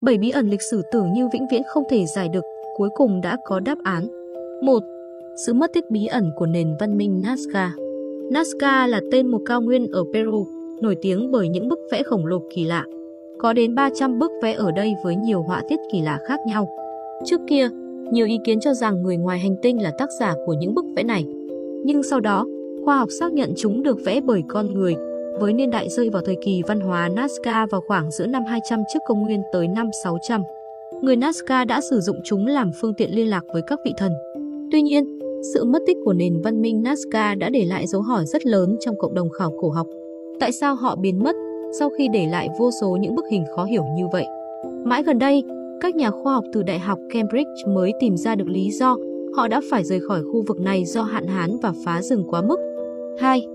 Bảy bí ẩn lịch sử tưởng như vĩnh viễn không thể giải được, cuối cùng đã có đáp án. 1. Sự mất tích bí ẩn của nền văn minh Nazca Nazca là tên một cao nguyên ở Peru, nổi tiếng bởi những bức vẽ khổng lồ kỳ lạ. Có đến 300 bức vẽ ở đây với nhiều họa tiết kỳ lạ khác nhau. Trước kia, nhiều ý kiến cho rằng người ngoài hành tinh là tác giả của những bức vẽ này. Nhưng sau đó, khoa học xác nhận chúng được vẽ bởi con người, với niên đại rơi vào thời kỳ văn hóa Nazca vào khoảng giữa năm 200 trước công nguyên tới năm 600. Người Nazca đã sử dụng chúng làm phương tiện liên lạc với các vị thần. Tuy nhiên, sự mất tích của nền văn minh Nazca đã để lại dấu hỏi rất lớn trong cộng đồng khảo cổ học. Tại sao họ biến mất sau khi để lại vô số những bức hình khó hiểu như vậy? Mãi gần đây, các nhà khoa học từ Đại học Cambridge mới tìm ra được lý do họ đã phải rời khỏi khu vực này do hạn hán và phá rừng quá mức. 2.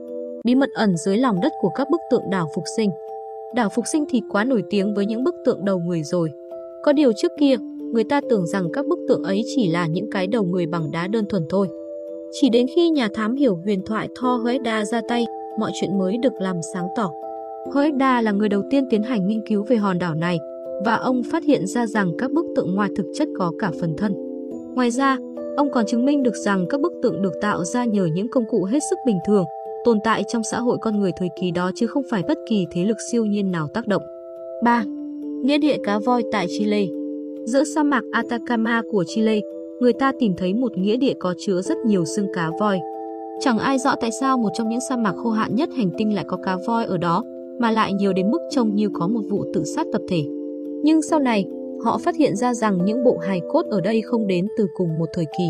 Bí mật ẩn dưới lòng đất của các bức tượng đảo Phục Sinh Đảo Phục Sinh thì quá nổi tiếng với những bức tượng đầu người rồi. Có điều trước kia, người ta tưởng rằng các bức tượng ấy chỉ là những cái đầu người bằng đá đơn thuần thôi. Chỉ đến khi nhà thám hiểu huyền thoại Thor Heyerdahl ra tay, mọi chuyện mới được làm sáng tỏ. Heyerdahl là người đầu tiên tiến hành nghiên cứu về hòn đảo này và ông phát hiện ra rằng các bức tượng ngoài thực chất có cả phần thân. Ngoài ra, ông còn chứng minh được rằng các bức tượng được tạo ra nhờ những công cụ hết sức bình thường, tồn tại trong xã hội con người thời kỳ đó chứ không phải bất kỳ thế lực siêu nhiên nào tác động. 3. Nghĩa địa cá voi tại Chile Giữa sa mạc Atacama của Chile, người ta tìm thấy một nghĩa địa có chứa rất nhiều xương cá voi. Chẳng ai rõ tại sao một trong những sa mạc khô hạn nhất hành tinh lại có cá voi ở đó, mà lại nhiều đến mức trông như có một vụ tự sát tập thể. Nhưng sau này, họ phát hiện ra rằng những bộ hài cốt ở đây không đến từ cùng một thời kỳ.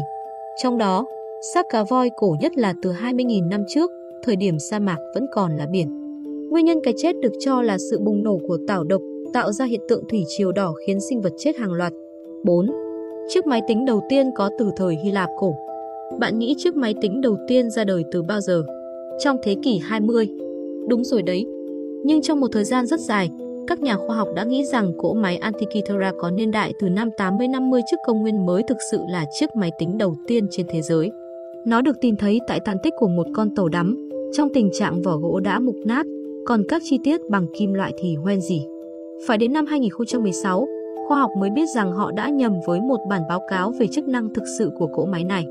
Trong đó, xác cá voi cổ nhất là từ 20.000 năm trước, thời điểm sa mạc vẫn còn là biển. Nguyên nhân cái chết được cho là sự bùng nổ của tảo độc tạo ra hiện tượng thủy triều đỏ khiến sinh vật chết hàng loạt. 4. Chiếc máy tính đầu tiên có từ thời Hy Lạp cổ. Bạn nghĩ chiếc máy tính đầu tiên ra đời từ bao giờ? Trong thế kỷ 20. Đúng rồi đấy. Nhưng trong một thời gian rất dài, các nhà khoa học đã nghĩ rằng cỗ máy Antikythera có niên đại từ năm 80-50 trước công nguyên mới thực sự là chiếc máy tính đầu tiên trên thế giới. Nó được tìm thấy tại tàn tích của một con tàu đắm, trong tình trạng vỏ gỗ đã mục nát, còn các chi tiết bằng kim loại thì hoen gì. Phải đến năm 2016, khoa học mới biết rằng họ đã nhầm với một bản báo cáo về chức năng thực sự của cỗ máy này.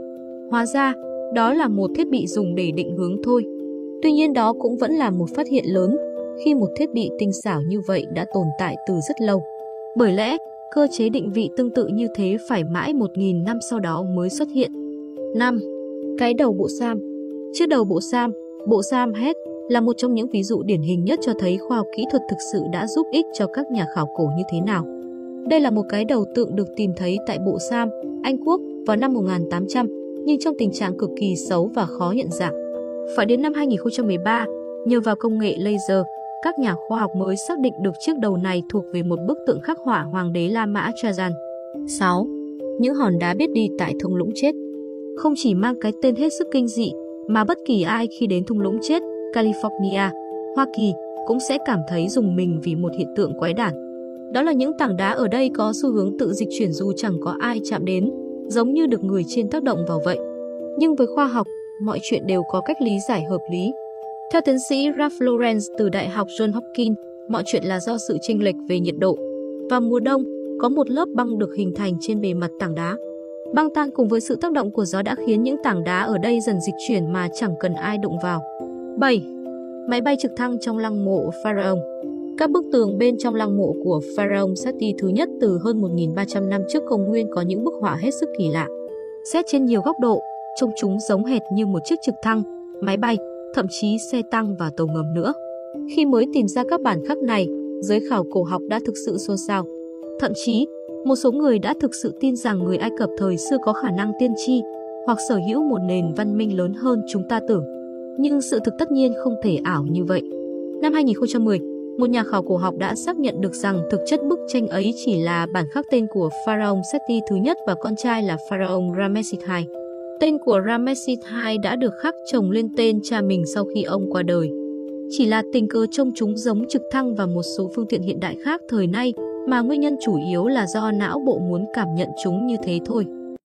Hóa ra, đó là một thiết bị dùng để định hướng thôi. Tuy nhiên đó cũng vẫn là một phát hiện lớn khi một thiết bị tinh xảo như vậy đã tồn tại từ rất lâu. Bởi lẽ, cơ chế định vị tương tự như thế phải mãi 1.000 năm sau đó mới xuất hiện. 5. Cái đầu bộ Sam Chiếc đầu bộ Sam, bộ Sam hết là một trong những ví dụ điển hình nhất cho thấy khoa học kỹ thuật thực sự đã giúp ích cho các nhà khảo cổ như thế nào. Đây là một cái đầu tượng được tìm thấy tại bộ Sam, Anh Quốc vào năm 1800, nhưng trong tình trạng cực kỳ xấu và khó nhận dạng. Phải đến năm 2013, nhờ vào công nghệ laser, các nhà khoa học mới xác định được chiếc đầu này thuộc về một bức tượng khắc họa hoàng đế La Mã Trajan. 6. Những hòn đá biết đi tại thung lũng chết Không chỉ mang cái tên hết sức kinh dị, mà bất kỳ ai khi đến thung lũng chết, California, Hoa Kỳ cũng sẽ cảm thấy dùng mình vì một hiện tượng quái đản. Đó là những tảng đá ở đây có xu hướng tự dịch chuyển dù chẳng có ai chạm đến, giống như được người trên tác động vào vậy. Nhưng với khoa học, mọi chuyện đều có cách lý giải hợp lý. Theo tiến sĩ Ralph Lawrence từ Đại học John Hopkins, mọi chuyện là do sự chênh lệch về nhiệt độ. Vào mùa đông, có một lớp băng được hình thành trên bề mặt tảng đá. Băng tan cùng với sự tác động của gió đã khiến những tảng đá ở đây dần dịch chuyển mà chẳng cần ai đụng vào. 7. Máy bay trực thăng trong lăng mộ Pharaoh Các bức tường bên trong lăng mộ của Pharaoh Seti thứ nhất từ hơn 1.300 năm trước công nguyên có những bức họa hết sức kỳ lạ. Xét trên nhiều góc độ, trông chúng giống hệt như một chiếc trực thăng, máy bay, thậm chí xe tăng và tàu ngầm nữa. Khi mới tìm ra các bản khắc này, giới khảo cổ học đã thực sự xôn xao. Thậm chí, một số người đã thực sự tin rằng người Ai Cập thời xưa có khả năng tiên tri hoặc sở hữu một nền văn minh lớn hơn chúng ta tưởng. Nhưng sự thực tất nhiên không thể ảo như vậy. Năm 2010, một nhà khảo cổ học đã xác nhận được rằng thực chất bức tranh ấy chỉ là bản khắc tên của Pharaoh Seti thứ nhất và con trai là Pharaoh Ramesses II. Tên của Ramesses II đã được khắc chồng lên tên cha mình sau khi ông qua đời. Chỉ là tình cờ trông chúng giống trực thăng và một số phương tiện hiện đại khác thời nay, mà nguyên nhân chủ yếu là do não bộ muốn cảm nhận chúng như thế thôi.